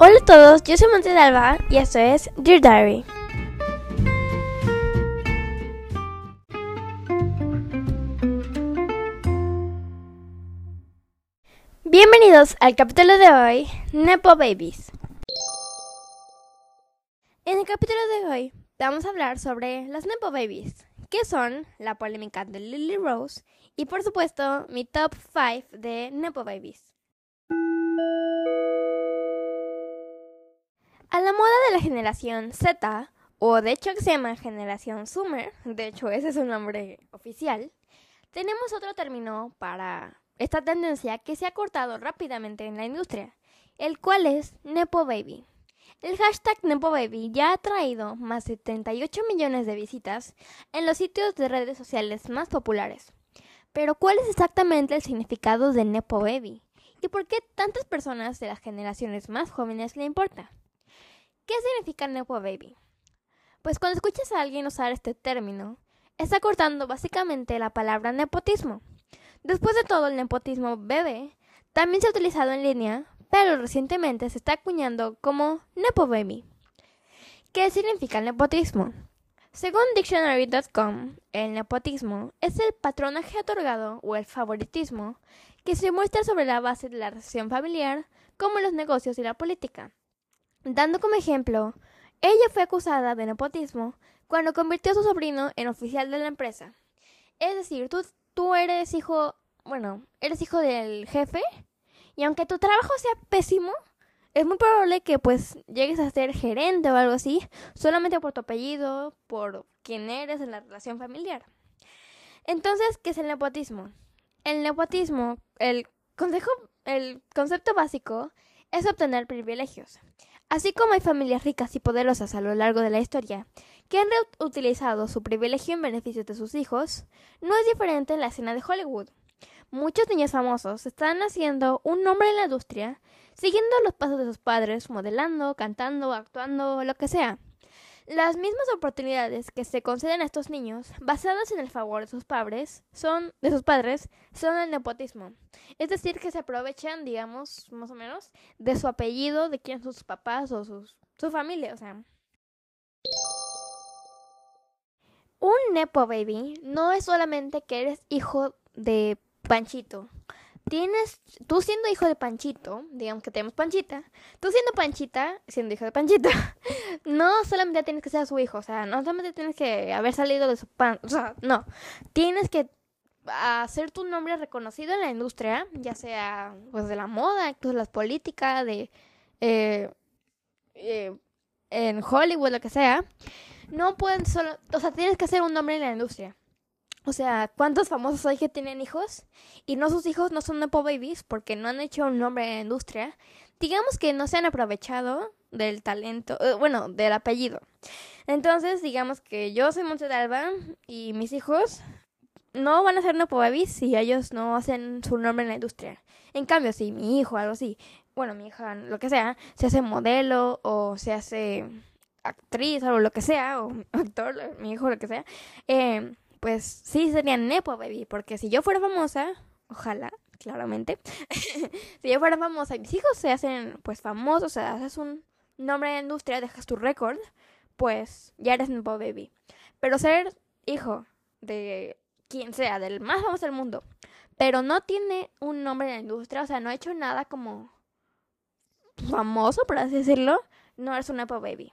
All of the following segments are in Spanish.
Hola a todos, yo soy Monte de Alba y esto es Dear Diary. Bienvenidos al capítulo de hoy, Nepo Babies. En el capítulo de hoy vamos a hablar sobre las Nepo Babies, que son la polémica de Lily Rose y por supuesto mi top 5 de Nepo Babies. A la moda de la generación Z, o de hecho que se llama generación Summer, de hecho ese es su nombre oficial, tenemos otro término para esta tendencia que se ha cortado rápidamente en la industria, el cual es Nepo Baby. El hashtag Nepo Baby ya ha traído más de 38 millones de visitas en los sitios de redes sociales más populares. Pero ¿cuál es exactamente el significado de Nepo Baby? ¿Y por qué tantas personas de las generaciones más jóvenes le importa? ¿Qué significa Nepo Baby? Pues cuando escuchas a alguien usar este término, está cortando básicamente la palabra nepotismo. Después de todo, el nepotismo bebé también se ha utilizado en línea, pero recientemente se está acuñando como Nepo Baby. ¿Qué significa el nepotismo? Según dictionary.com, el nepotismo es el patronaje otorgado o el favoritismo que se muestra sobre la base de la relación familiar, como los negocios y la política. Dando como ejemplo, ella fue acusada de nepotismo cuando convirtió a su sobrino en oficial de la empresa. Es decir, tú, tú eres hijo, bueno, eres hijo del jefe y aunque tu trabajo sea pésimo, es muy probable que pues llegues a ser gerente o algo así, solamente por tu apellido, por quién eres en la relación familiar. Entonces, ¿qué es el nepotismo? El nepotismo, el consejo, el concepto básico es obtener privilegios. Así como hay familias ricas y poderosas a lo largo de la historia que han utilizado su privilegio en beneficio de sus hijos, no es diferente en la escena de Hollywood. Muchos niños famosos están haciendo un nombre en la industria, siguiendo los pasos de sus padres, modelando, cantando, actuando, lo que sea. Las mismas oportunidades que se conceden a estos niños, basadas en el favor de sus padres, son de sus padres, son el nepotismo. Es decir, que se aprovechan, digamos, más o menos, de su apellido, de quién son sus papás o sus, su familia, o sea. Un nepo baby no es solamente que eres hijo de Panchito tienes, tú siendo hijo de Panchito, digamos que tenemos Panchita, tú siendo Panchita, siendo hijo de Panchita, no solamente tienes que ser su hijo, o sea, no solamente tienes que haber salido de su pan, o sea, no, tienes que hacer tu nombre reconocido en la industria, ya sea pues de la moda, incluso las políticas, de eh, eh, en Hollywood, lo que sea, no pueden solo, o sea, tienes que hacer un nombre en la industria. O sea, ¿cuántos famosos hay que tienen hijos? Y no sus hijos no son Nepo Babies porque no han hecho un nombre en la industria. Digamos que no se han aprovechado del talento, eh, bueno, del apellido. Entonces, digamos que yo soy Monte de Alba y mis hijos no van a ser Nepo Babies si ellos no hacen su nombre en la industria. En cambio, si mi hijo, algo así, bueno, mi hija, lo que sea, se hace modelo o se hace actriz o lo que sea, o actor, mi hijo, lo que sea, eh, pues sí sería Nepo Baby, porque si yo fuera famosa, ojalá, claramente, si yo fuera famosa y mis hijos se hacen pues famosos, o sea, haces un nombre en industria, dejas tu récord, pues ya eres Nepo Baby. Pero ser hijo de quien sea, del más famoso del mundo, pero no tiene un nombre en la industria, o sea, no ha hecho nada como famoso, por así decirlo, no eres un Nepo Baby.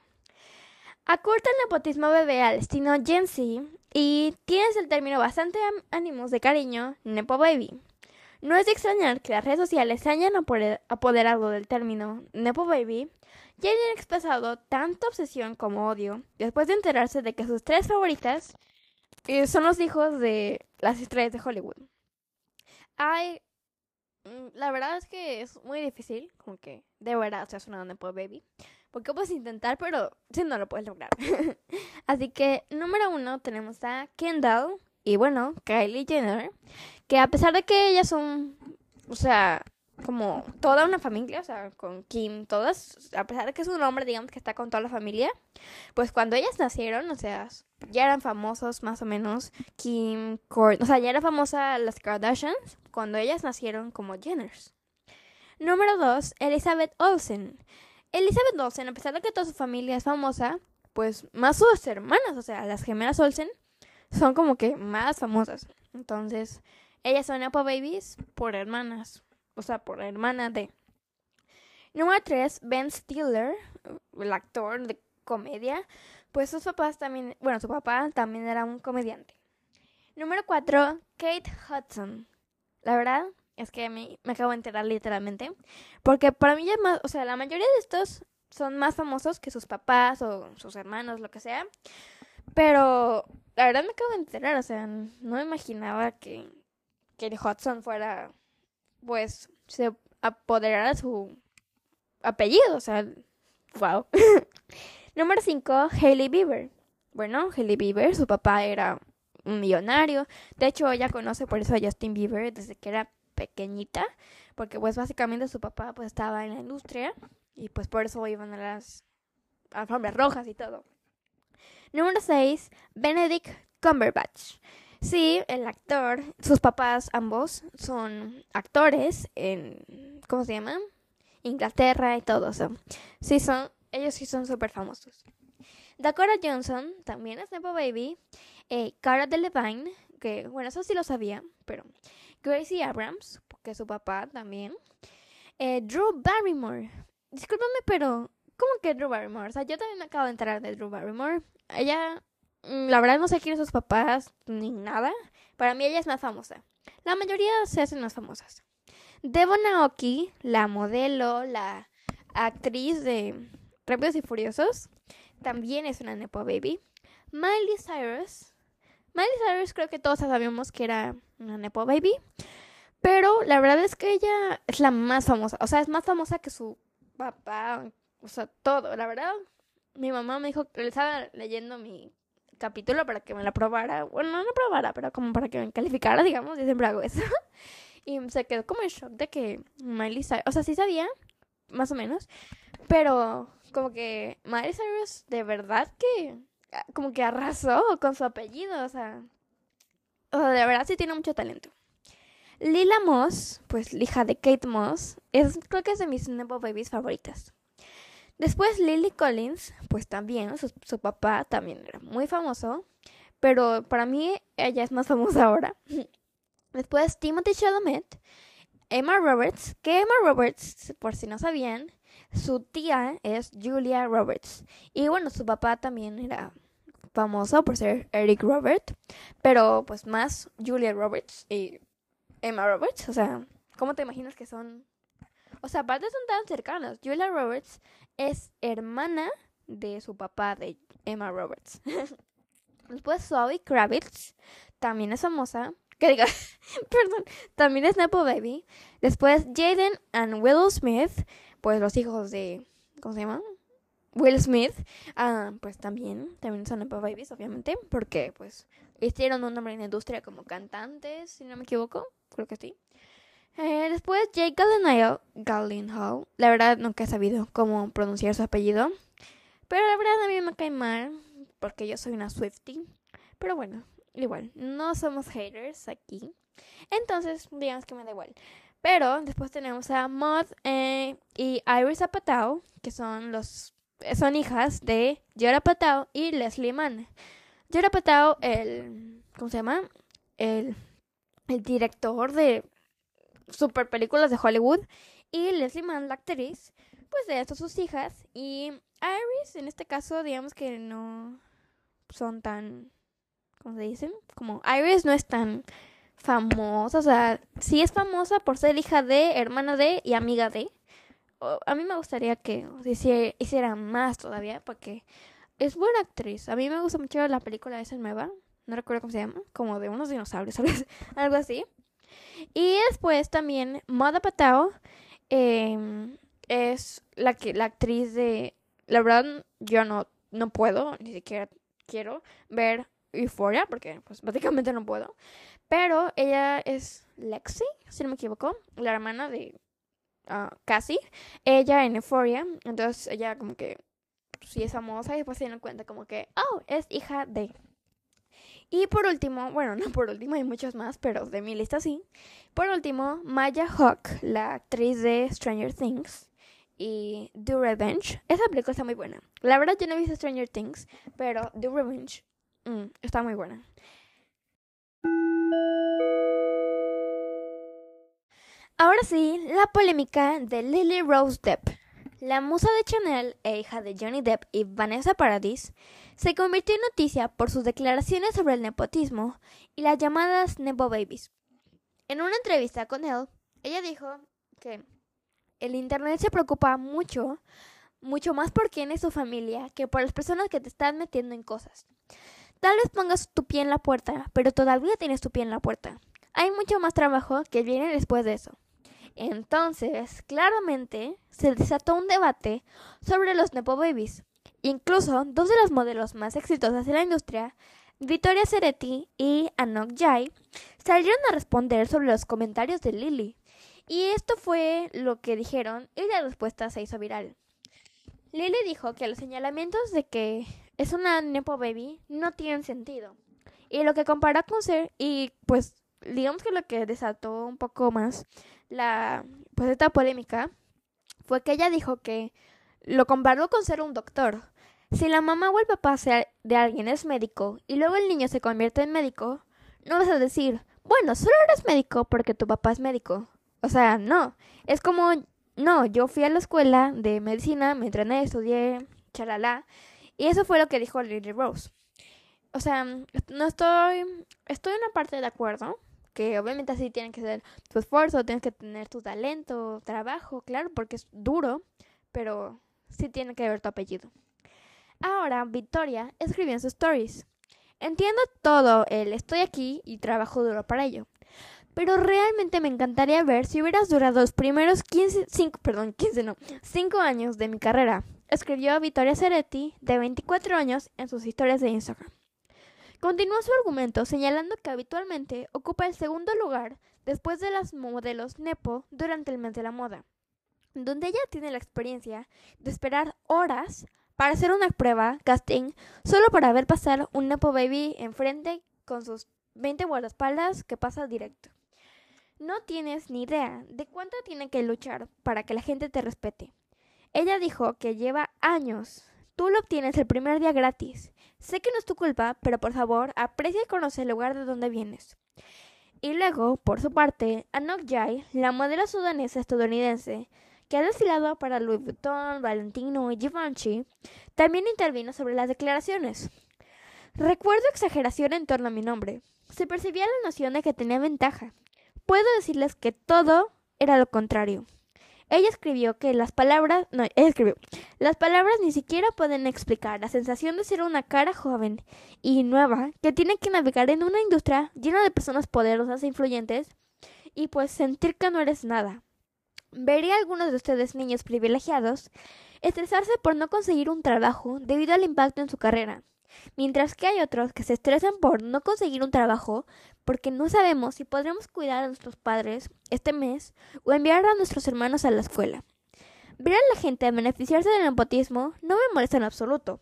Acorta el nepotismo bebé al destino Gen Z y tienes el término bastante ánimos de cariño, Nepo Baby. No es de extrañar que las redes sociales se hayan apoderado del término Nepo Baby y hayan expresado tanta obsesión como odio después de enterarse de que sus tres favoritas eh, son los hijos de las estrellas de Hollywood. Ay, mm, la verdad es que es muy difícil, como que de verdad seas una Nepo Baby. Porque puedes intentar, pero si no lo puedes lograr. Así que, número uno, tenemos a Kendall y bueno, Kylie Jenner. Que a pesar de que ellas son, o sea, como toda una familia, o sea, con Kim, todas, a pesar de que es un hombre, digamos, que está con toda la familia, pues cuando ellas nacieron, o sea, ya eran famosos más o menos, Kim, Court, o sea, ya era famosa las Kardashians cuando ellas nacieron como Jenners. Número dos, Elizabeth Olsen Elizabeth Olsen, a pesar de que toda su familia es famosa, pues más sus hermanas, o sea, las gemelas Olsen, son como que más famosas. Entonces, ellas son Nepo Babies por hermanas, o sea, por hermana de. Número 3, Ben Stiller, el actor de comedia, pues sus papás también, bueno, su papá también era un comediante. Número 4, Kate Hudson. La verdad es que me, me acabo de enterar literalmente, porque para mí ya más, o sea, la mayoría de estos son más famosos que sus papás o sus hermanos, lo que sea. Pero la verdad me acabo de enterar, o sea, no me imaginaba que, que Hudson fuera, pues, se apoderara su apellido, o sea, wow. Número 5, Hailey Bieber. Bueno, Hailey Bieber, su papá era un millonario. De hecho, ella conoce por eso a Justin Bieber desde que era pequeñita, porque pues básicamente su papá pues estaba en la industria y pues por eso iban las alfombras rojas y todo. Número 6, Benedict Cumberbatch. Sí, el actor, sus papás ambos son actores en, ¿cómo se llama? Inglaterra y todo. Sí, son, ellos sí son súper famosos. Dakota Johnson también es Nepo Baby. Eh, Cara Delevingne, que bueno, eso sí lo sabía, pero Gracie Abrams, que es su papá también. Eh, Drew Barrymore. Discúlpame, pero ¿cómo que Drew Barrymore? O sea, yo también acabo de enterar de Drew Barrymore. Ella, mm, la verdad no sé quiénes sus papás ni nada. Para mí ella es más famosa. La mayoría se hacen más famosas. Devon Aoki, la modelo, la actriz de Rápidos y Furiosos, también es una Nepo Baby. Miley Cyrus. Miley Cyrus creo que todos sabíamos que era una Nepo Baby. Pero la verdad es que ella es la más famosa. O sea, es más famosa que su papá. O sea, todo. La verdad, mi mamá me dijo que le estaba leyendo mi capítulo para que me la probara. Bueno, no la probara, pero como para que me calificara, digamos. Yo siempre hago eso. y se quedó como en shock de que Miley Cyrus... O sea, sí sabía, más o menos. Pero como que Miley Cyrus de verdad que... Como que arrasó con su apellido. O sea... O sea, de verdad sí tiene mucho talento. Lila Moss, pues hija de Kate Moss, es, creo que es de mis Nepo Babies favoritas. Después Lily Collins, pues también, su, papá también era muy famoso, pero para mí ella es más famosa ahora. Después Timothy Chalamet, Emma Roberts, que Emma Roberts, por si no sabían, su tía es Julia Roberts. Y bueno, su papá también era famoso por ser Eric Robert, pero pues más Julia Roberts y Emma Roberts. O sea, ¿cómo te imaginas que son? O sea, aparte son tan cercanos. Julia Roberts es hermana de su papá, de Emma Roberts. Después Zoe Kravitz, también es famosa. Que diga, perdón, también es Nepo Baby. Después Jaden and Will Smith, pues los hijos de, ¿cómo se llama? Will Smith, ah, pues también, también son Nepo Babies, obviamente, porque pues hicieron un nombre en la industria como cantantes, si no me equivoco, creo que sí. Eh, después Jake Gyllenhaal, la verdad nunca he sabido cómo pronunciar su apellido, pero la verdad a mí me cae mal porque yo soy una Swiftie, pero bueno, igual, no somos haters aquí, entonces digamos que me da igual. Pero después tenemos a Maud eh, y Iris Apatow, que son los son hijas de Yora Apatow y Leslie Mann. Yora Apatow, el ¿cómo se llama? El el director de super películas de Hollywood. Y Leslie Mann, la actriz, pues de estas sus hijas. Y Iris, en este caso, digamos que no son tan. ¿Cómo se dicen? Como Iris no es tan famosa. O sea, sí es famosa por ser hija de, hermana de y amiga de. A mí me gustaría que hiciera más todavía porque es buena actriz. A mí me gusta mucho la película esa nueva. No recuerdo cómo se llama. Como de unos dinosaurios, algo así. Y después también Moda Patao em, es la que la actriz de la verdad yo no no puedo ni siquiera quiero ver Euphoria porque pues básicamente no puedo pero ella es Lexi si no me equivoco la hermana de uh, Cassie ella en Euphoria entonces ella como que sí es famosa y después se dan cuenta como que oh es hija de y por último, bueno, no por último, hay muchos más, pero de mi lista sí. Por último, Maya Hawk, la actriz de Stranger Things. y The Revenge. Esa película está muy buena. La verdad yo no he visto Stranger Things, pero The Revenge mm, está muy buena. Ahora sí, la polémica de Lily Rose Depp. La musa de Chanel e hija de Johnny Depp y Vanessa Paradis se convirtió en noticia por sus declaraciones sobre el nepotismo y las llamadas Nepo Babies. En una entrevista con él, ella dijo que el Internet se preocupa mucho, mucho más por quién es su familia que por las personas que te están metiendo en cosas. Tal vez pongas tu pie en la puerta, pero todavía tienes tu pie en la puerta. Hay mucho más trabajo que viene después de eso. Entonces, claramente, se desató un debate sobre los Nepo Babies. Incluso dos de las modelos más exitosas de la industria, Victoria Ceretti y Anok Jai, salieron a responder sobre los comentarios de Lily. Y esto fue lo que dijeron y la respuesta se hizo viral. Lily dijo que los señalamientos de que es una Nepo Baby no tienen sentido. Y lo que compara con ser, y pues digamos que lo que desató un poco más la pues esta polémica fue que ella dijo que lo comparó con ser un doctor. Si la mamá o el papá de alguien es médico y luego el niño se convierte en médico, no vas a decir, bueno, solo eres médico porque tu papá es médico. O sea, no. Es como, no, yo fui a la escuela de medicina, me entrené, estudié, chalala. Y eso fue lo que dijo Lily Rose. O sea, no estoy, estoy en una parte de acuerdo, que obviamente así tiene que ser tu esfuerzo, tienes que tener tu talento, trabajo, claro, porque es duro, pero sí tiene que ver tu apellido. Ahora, Victoria escribió en sus stories. Entiendo todo el estoy aquí y trabajo duro para ello. Pero realmente me encantaría ver si hubieras durado los primeros 15, 5, perdón, 15 no, 5 años de mi carrera. Escribió Victoria Ceretti, de 24 años, en sus historias de Instagram. Continuó su argumento señalando que habitualmente ocupa el segundo lugar después de las modelos Nepo durante el mes de la moda, donde ella tiene la experiencia de esperar horas para hacer una prueba casting solo para ver pasar un Nepo Baby enfrente con sus 20 guardaespaldas que pasa directo. No tienes ni idea de cuánto tiene que luchar para que la gente te respete. Ella dijo que lleva años Tú lo obtienes el primer día gratis. Sé que no es tu culpa, pero por favor, aprecia y conoce el lugar de donde vienes. Y luego, por su parte, Anok Jai, la modelo sudanesa estadounidense, que ha desfilado para Louis Vuitton, Valentino y Givenchy, también intervino sobre las declaraciones. Recuerdo exageración en torno a mi nombre. Se percibía la noción de que tenía ventaja. Puedo decirles que todo era lo contrario. Ella escribió que las palabras, no, ella escribió, las palabras ni siquiera pueden explicar la sensación de ser una cara joven y nueva que tiene que navegar en una industria llena de personas poderosas e influyentes y pues sentir que no eres nada. Vería algunos de ustedes niños privilegiados estresarse por no conseguir un trabajo debido al impacto en su carrera, mientras que hay otros que se estresan por no conseguir un trabajo porque no sabemos si podremos cuidar a nuestros padres este mes o enviar a nuestros hermanos a la escuela. Ver a la gente beneficiarse del nepotismo no me molesta en absoluto.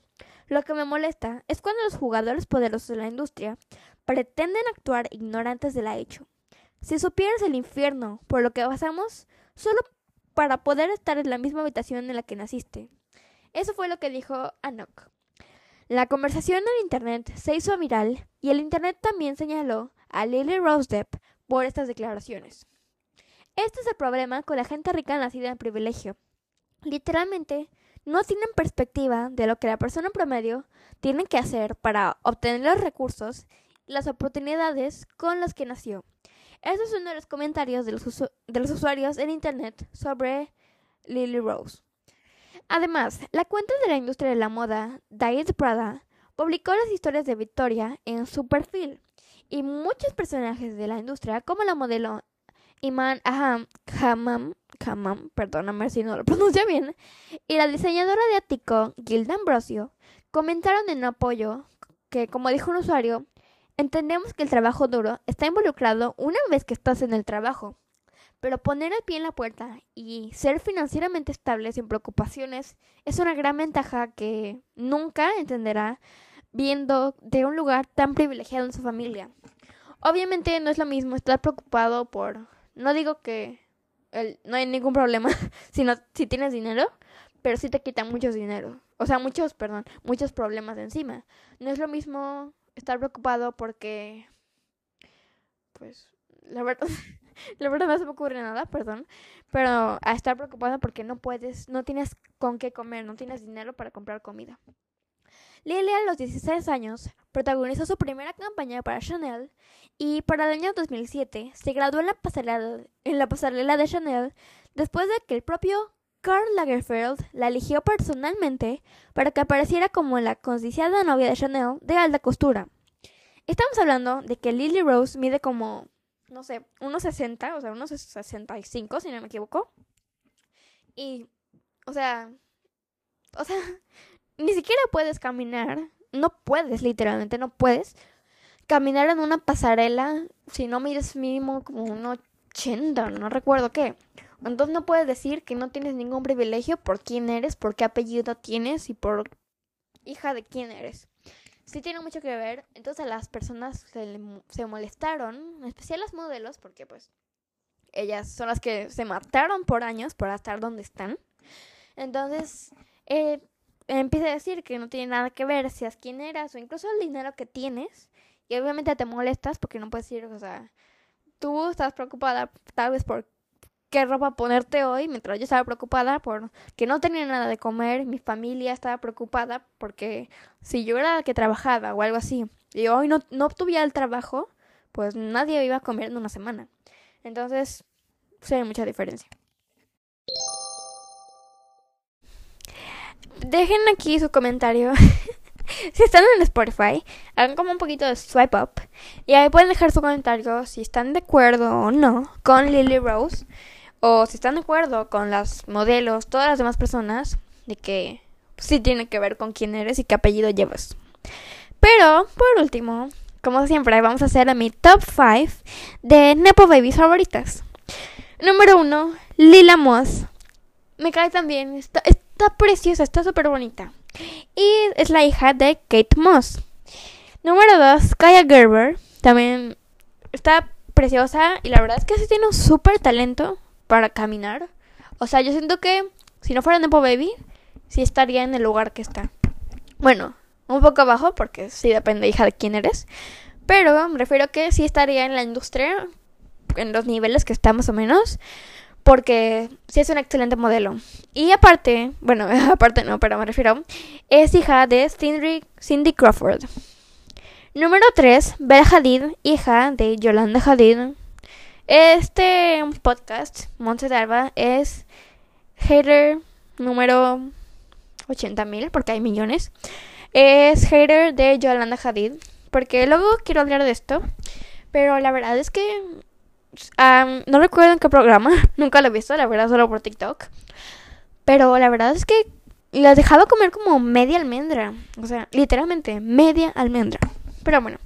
Lo que me molesta es cuando los jugadores poderosos de la industria pretenden actuar ignorantes de la hecho. Si supieras el infierno por lo que pasamos solo para poder estar en la misma habitación en la que naciste. Eso fue lo que dijo Anok. La conversación en Internet se hizo viral y el Internet también señaló a Lily Rose Depp por estas declaraciones. Este es el problema con la gente rica nacida en privilegio. Literalmente, no tienen perspectiva de lo que la persona promedio tiene que hacer para obtener los recursos y las oportunidades con las que nació. Estos son uno de los comentarios de los usuarios en Internet sobre Lily Rose. Además, la cuenta de la industria de la moda, Diet Prada, publicó las historias de Victoria en su perfil y muchos personajes de la industria, como la modelo Iman Aham Hamam, Hamam, perdóname si no lo pronuncio bien, y la diseñadora de Atico, Gilda Ambrosio, comentaron en apoyo que, como dijo un usuario, entendemos que el trabajo duro está involucrado una vez que estás en el trabajo. Pero poner el pie en la puerta y ser financieramente estable sin preocupaciones es una gran ventaja que nunca entenderá viendo de un lugar tan privilegiado en su familia. Obviamente no es lo mismo estar preocupado por, no digo que no hay ningún problema si, no, si tienes dinero, pero sí te quita mucho dinero. O sea, muchos, perdón, muchos problemas encima. No es lo mismo estar preocupado porque, pues, la verdad, la verdad no se me ocurre nada, perdón, pero a estar preocupado porque no puedes, no tienes con qué comer, no tienes dinero para comprar comida. Lily a los 16 años protagonizó su primera campaña para Chanel y para el año 2007 se graduó en la pasarela, en la pasarela de Chanel después de que el propio Karl Lagerfeld la eligió personalmente para que apareciera como la codiciada novia de Chanel de alta costura. Estamos hablando de que Lily Rose mide como, no sé, unos 60, o sea, unos 65, si no me equivoco. Y, o sea, o sea, ni siquiera puedes caminar, no puedes, literalmente no puedes caminar en una pasarela si no mides mínimo como un 80, no recuerdo qué. Entonces no puedes decir que no tienes ningún privilegio por quién eres, por qué apellido tienes y por hija de quién eres. Sí tiene mucho que ver, entonces las personas se, se molestaron, en especial las modelos, porque pues ellas son las que se mataron por años para estar donde están. Entonces, eh, empieza a decir que no tiene nada que ver si es quién eras o incluso el dinero que tienes. Y obviamente te molestas porque no puedes decir, o sea, tú estás preocupada tal vez por qué ropa ponerte hoy, mientras yo estaba preocupada por que no tenía nada de comer, mi familia estaba preocupada porque si yo era la que trabajaba o algo así, y hoy no, no obtuviera el trabajo, pues nadie iba a comer en una semana. Entonces, sí hay mucha diferencia. dejen aquí su comentario. si están en Spotify, hagan como un poquito de swipe up. Y ahí pueden dejar su comentario si están de acuerdo o no con Lily Rose. O si están de acuerdo con las modelos, todas las demás personas. De que sí tiene que ver con quién eres y qué apellido llevas. Pero, por último, como siempre, vamos a hacer a mi top 5 de Nepo Babies favoritas. Número 1, Lila Moss. Me cae también. Está, Está preciosa, está súper bonita. Y es la hija de Kate Moss. Número 2, Kaya Gerber. También está preciosa y la verdad es que sí tiene un súper talento para caminar. O sea, yo siento que si no fuera Nepo Baby, sí estaría en el lugar que está. Bueno, un poco abajo porque sí depende, hija, de quién eres. Pero me refiero que sí estaría en la industria, en los niveles que está más o menos porque sí es un excelente modelo. Y aparte, bueno, aparte no, pero me refiero, es hija de Cindy, Cindy Crawford. Número 3, Bella Hadid, hija de Yolanda Hadid. Este podcast, Monte de Alba, es hater número 80.000, porque hay millones. Es hater de Yolanda Hadid, porque luego quiero hablar de esto. Pero la verdad es que no recuerdo en qué programa, nunca lo he visto, la verdad, solo por TikTok. Pero la verdad es que la dejaba comer como media almendra. O sea, literalmente, media almendra. Pero bueno.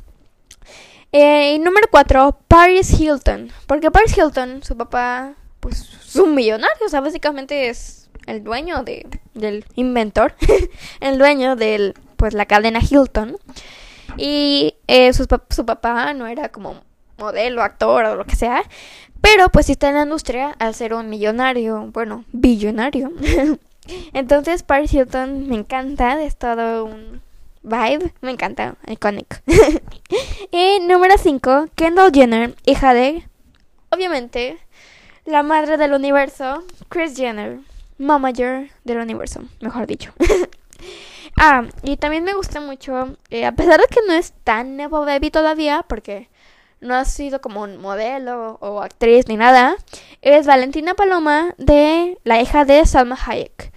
Eh, y número 4, Paris Hilton. Porque Paris Hilton, su papá, pues es un millonario. O sea, básicamente es el dueño de, del inventor. el dueño de pues, la cadena Hilton. Y eh, su, su papá no era como modelo, actor o lo que sea. Pero pues si está en la industria al ser un millonario, bueno, billonario. Entonces Paris Hilton me encanta, es todo un vibe, me encanta, iconic. y número 5, Kendall Jenner, hija de, obviamente, la madre del universo, Chris Jenner, mamager del universo, mejor dicho. ah, y también me gusta mucho, eh, a pesar de que no es tan Nepo Baby todavía, porque no ha sido como un modelo o actriz ni nada, es Valentina Paloma de la hija de Salma Hayek.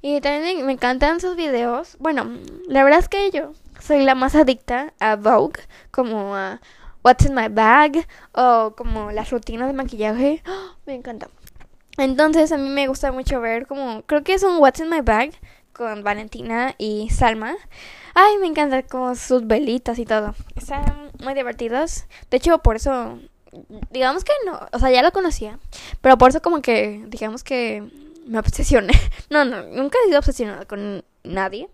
Y también me encantan sus videos. Bueno, la verdad es que yo soy la más adicta a Vogue, como a What's in My Bag o como las rutinas de maquillaje. me encanta. Entonces a mí me gusta mucho ver como, creo que es un What's in My Bag con Valentina y Salma. Ay, me encanta como sus velitas y todo. Están muy divertidos. De hecho, por eso, digamos que no, o sea, ya lo conocía. Pero por eso como que, digamos que me obsesioné. No, no, nunca he sido obsesionada con nadie.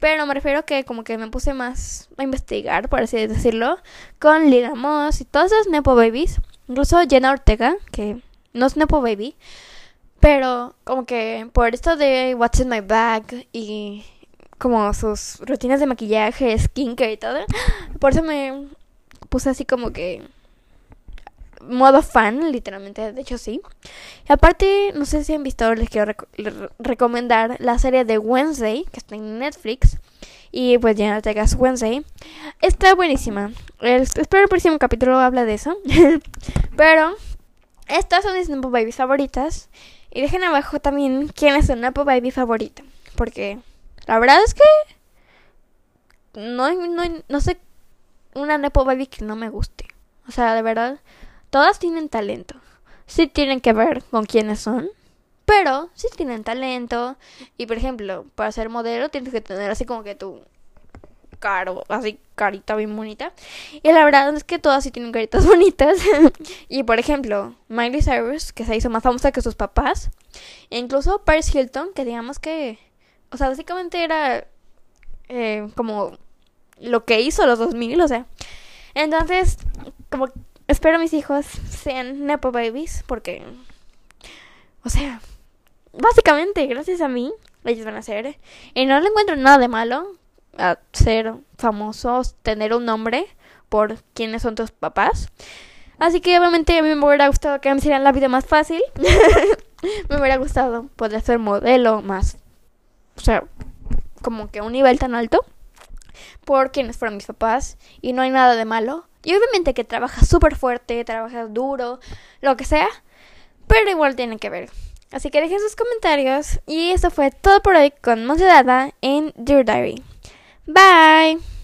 Pero me refiero que como que me puse más a investigar, por así decirlo, con Lila Moss y todos esos Nepo Babies. Incluso Jenna Ortega, que no es Nepo Baby, pero como que por esto de What's in My Bag y como sus rutinas de maquillaje, skincare y todo, por eso me puse así como que modo fan, literalmente, de hecho sí. Y aparte, no sé si han visto, les quiero recomendar la serie de Wednesday, que está en Netflix. Y pues ya no tengas Wednesday. Está buenísima. espero el próximo capítulo habla de eso. Pero estas son mis Nepo Babies favoritas. Y dejen abajo también quién es su Nepo Baby favorita. Porque la verdad es que no, no, no sé una Nepo Baby que no me guste. O sea, de verdad, todas tienen talento. Sí tienen que ver con quiénes son. Pero sí tienen talento. Y por ejemplo, para ser modelo tienes que tener así como que tu caro, así carita bien bonita. Y la verdad es que todas sí tienen caritas bonitas. y por ejemplo, Miley Cyrus, que se hizo más famosa que sus papás. E incluso Paris Hilton, que digamos que. O sea, básicamente era eh, como lo que hizo los 2000, o sea. Entonces, como espero mis hijos sean Nepo Babies, porque. O sea, básicamente, gracias a mí, ellos van a ser. Y no le encuentro nada de malo a ser famosos, tener un nombre por quiénes son tus papás. Así que obviamente a mí me hubiera gustado que me hicieran la vida más fácil. me hubiera gustado poder ser modelo más, o sea, como que un nivel tan alto por quienes fueron mis papás y no hay nada de malo. Y obviamente que trabajas súper fuerte, trabajas duro, lo que sea, pero igual tiene que ver. Así que dejen sus comentarios y eso fue todo por hoy con Monsedada en Dear Diary. Bye!